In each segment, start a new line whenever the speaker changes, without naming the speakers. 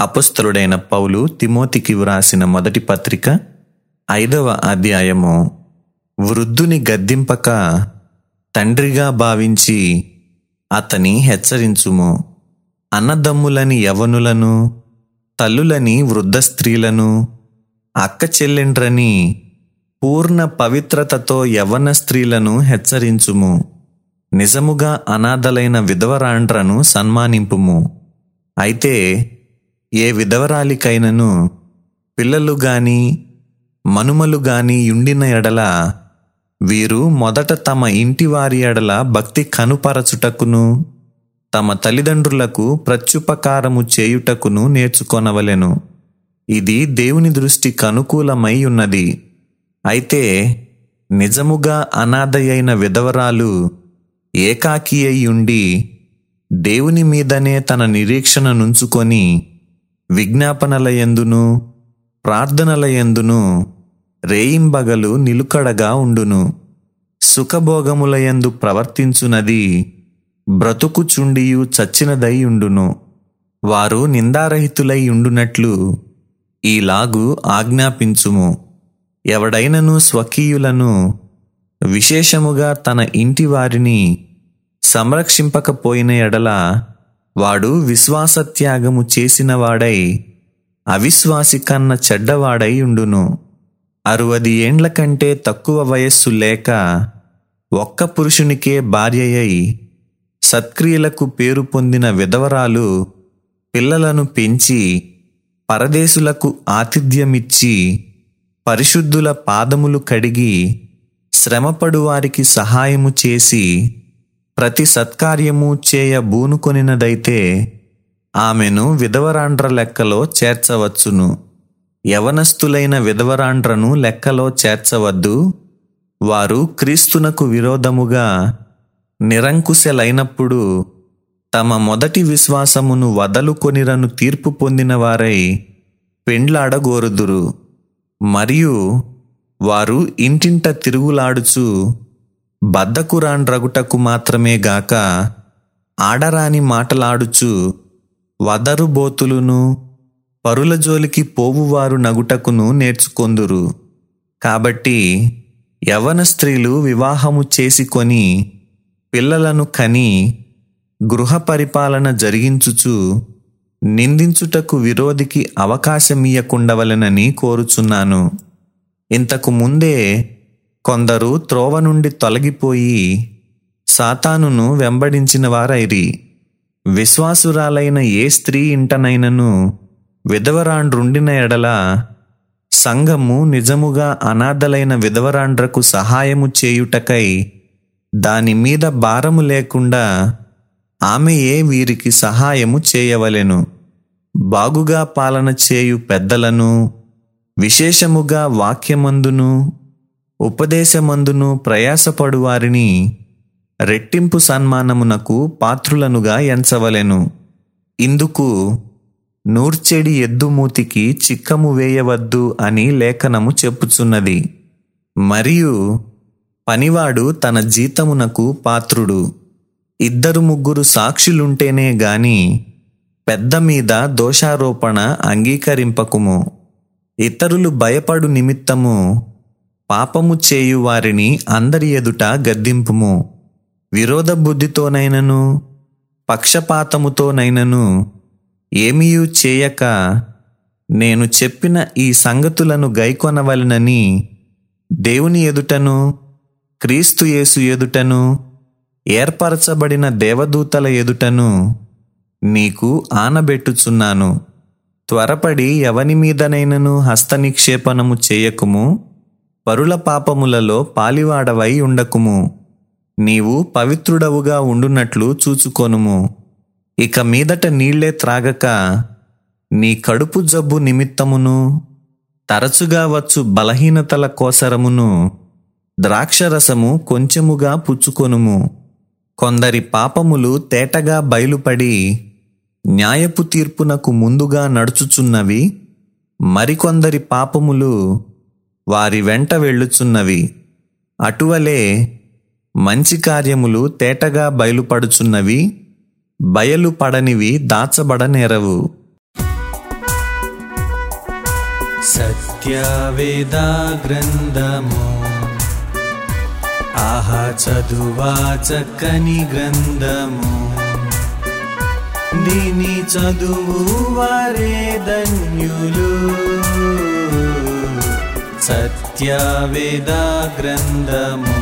అపుస్తలుడైన పౌలు తిమోతికి వ్రాసిన మొదటి పత్రిక ఐదవ అధ్యాయము. వృద్ధుని గద్దింపక తండ్రిగా భావించి అతని హెచ్చరించుము. అన్నదమ్ములని యవనులను తల్లులని వృద్ధ స్త్రీలను అక్క చెల్లెండ్రని పూర్ణ పవిత్రతతో యవన స్త్రీలను హెచ్చరించుము. నిజముగా అనాథలైన విధవరాండ్రను సన్మానింపుము. అయితే ఏ విధవరాలికైనను పిల్లలు గాని మనుమలు గాని యుండిన ఎడల వీరు మొదట తమ ఇంటి వారి ఎడల భక్తి కనుపరచుటకును తమ తల్లిదండ్రులకు ప్రత్యుపకారము చేయుటకును నేర్చుకొనవలెను. ఇది దేవుని దృష్టికి అనుకూలమై ఉన్నది. అయితే నిజముగా అనాథయైన విధవరాలు ఏకాకి ఉండి దేవుని మీదనే తన నిరీక్షణ నుంచుకొని విజ్ఞాపనల ప్రార్థనలయందును ప్రార్థనల రేయింబగలు నిలుకడగా ఉండును. సుఖభోగముల యందు ప్రవర్తించునది బ్రతుకుచుండియు చచ్చినదై ఉండును. వారు నిందారహితులై ఉండునట్లు ఈలాగు ఆజ్ఞాపించుము. ఎవడైనను స్వకీయులను విశేషముగా తన ఇంటి వారిని సంరక్షింపకపోయిన ఎడల వాడు విశ్వాసత్యాగము చేసినవాడై అవిశ్వాసి కన్న చెడ్డవాడై ఉండును. అరవది ఏండ్ల కంటే తక్కువ వయస్సు లేక ఒక్క పురుషునికే భార్యయై సత్క్రియలకు పేరు పొందిన విధవరాలు పిల్లలను పెంచి పరదేశులకు ఆతిథ్యమిచ్చి పరిశుద్ధుల పాదములు కడిగి శ్రమపడు వారికి సహాయము చేసి ప్రతి సత్కార్యము చేయ బూనుకొనినదైతే ఆమెను విధవరాండ్ర లెక్కలో చేర్చవచ్చును. యవనస్తులైన విధవరాండ్రను లెక్కలో చేర్చవద్దు. వారు క్రీస్తునకు విరోధముగా నిరంకుశలైనప్పుడు తమ మొదటి విశ్వాసమును వదలుకొనిరను తీర్పు పొందిన వారై పెండ్లాడగోరుదురు. మరియు వారు ఇంటింట తిరుగులాడుచు బద్దకురాండ్రగుటకు మాత్రమే గాక ఆడరాని మాటలాడుచు వదరుబోతులును పరుల జోలికి పోవువారు నగుటకును నేర్చుకొందురు. కాబట్టి యవన స్త్రీలు వివాహము చేసుకొని పిల్లలను కని గృహ పరిపాలన జరిగించుచు నిందించుటకు విరోధికి అవకాశమియ్యకుండవలెనని కోరుచున్నాను. ఇంతకు ముందే కొందరు త్రోవ నుండి తొలగిపోయి సాతానును వెంబడించిన వారైరి. విశ్వాసురాలైన ఏ స్త్రీ ఇంటనైనను విధవరాండ్రుండిన ఎడల సంఘము నిజముగా అనాథలైన విధవరాండ్రకు సహాయము చేయుటకై దాని మీద భారము లేకుండా ఆమెయే వీరికి సహాయము చేయవలెను. బాగుగా పాలన చేయు పెద్దలను విశేషముగా వాక్యమందును ఉపదేశమందును ప్రయాసపడు వారిని రెట్టింపు సన్మానమునకు పాత్రులనుగా ఎంచవలెను. ఇందుకు నూర్చెడి ఎద్దుమూతికి చిక్కము వేయవద్దు అని లేఖనము చెప్పుచున్నది. మరియు పనివాడు తన జీతమునకు పాత్రుడు. ఇద్దరు ముగ్గురు సాక్షులుంటేనే గాని పెద్ద మీద దోషారోపణ అంగీకరింపకుము. ఇతరులు భయపడు నిమిత్తము పాపము చేయు వారిని అందరి ఎదుట గద్దింపుము. విరోధ బుద్ధితోనైనను పక్షపాతముతోనైనను ఏమీయూ చేయక నేను చెప్పిన ఈ సంగతులను గైకొనవలనని దేవుని ఎదుటను క్రీస్తు యేసు ఎదుటను ఏర్పరచబడిన దేవదూతల ఎదుటను నీకు ఆనబెట్టుచున్నాను. త్వరపడి ఎవని మీదనైనను హస్తనిక్షేపణము చేయకుము. పరుల పాపములలో పాలివాడవై ఉండకుము. నీవు పవిత్రుడవుగా ఉండునట్లు చూచుకొనుము. ఇక మీదట నీళ్ళే త్రాగక నీ కడుపు జబ్బు నిమిత్తమును తరచుగా వచ్చు బలహీనతల కోసరమును ద్రాక్షరసము కొంచెముగా పుచ్చుకొనుము. కొందరి పాపములు తేటగా బయలుపడి న్యాయపు తీర్పునకు ముందుగా నడుచుచున్నవి మరికొందరి పాపములు వారి వెంట వెళ్ళుచున్నవి. అటువలే మంచి కార్యములు తేటగా బయలుపడుచున్నవి బయలుపడనివి దాచబడనేరవు. సత్యవేదా గ్రంథము ఆహా చదువా చక్కని గ్రంథము. దీని చదువు వారే ధన్యులు. సత్యవేద గ్రంథము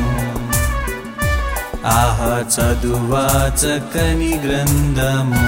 ఆహా చదువా చక్కని గ్రంథము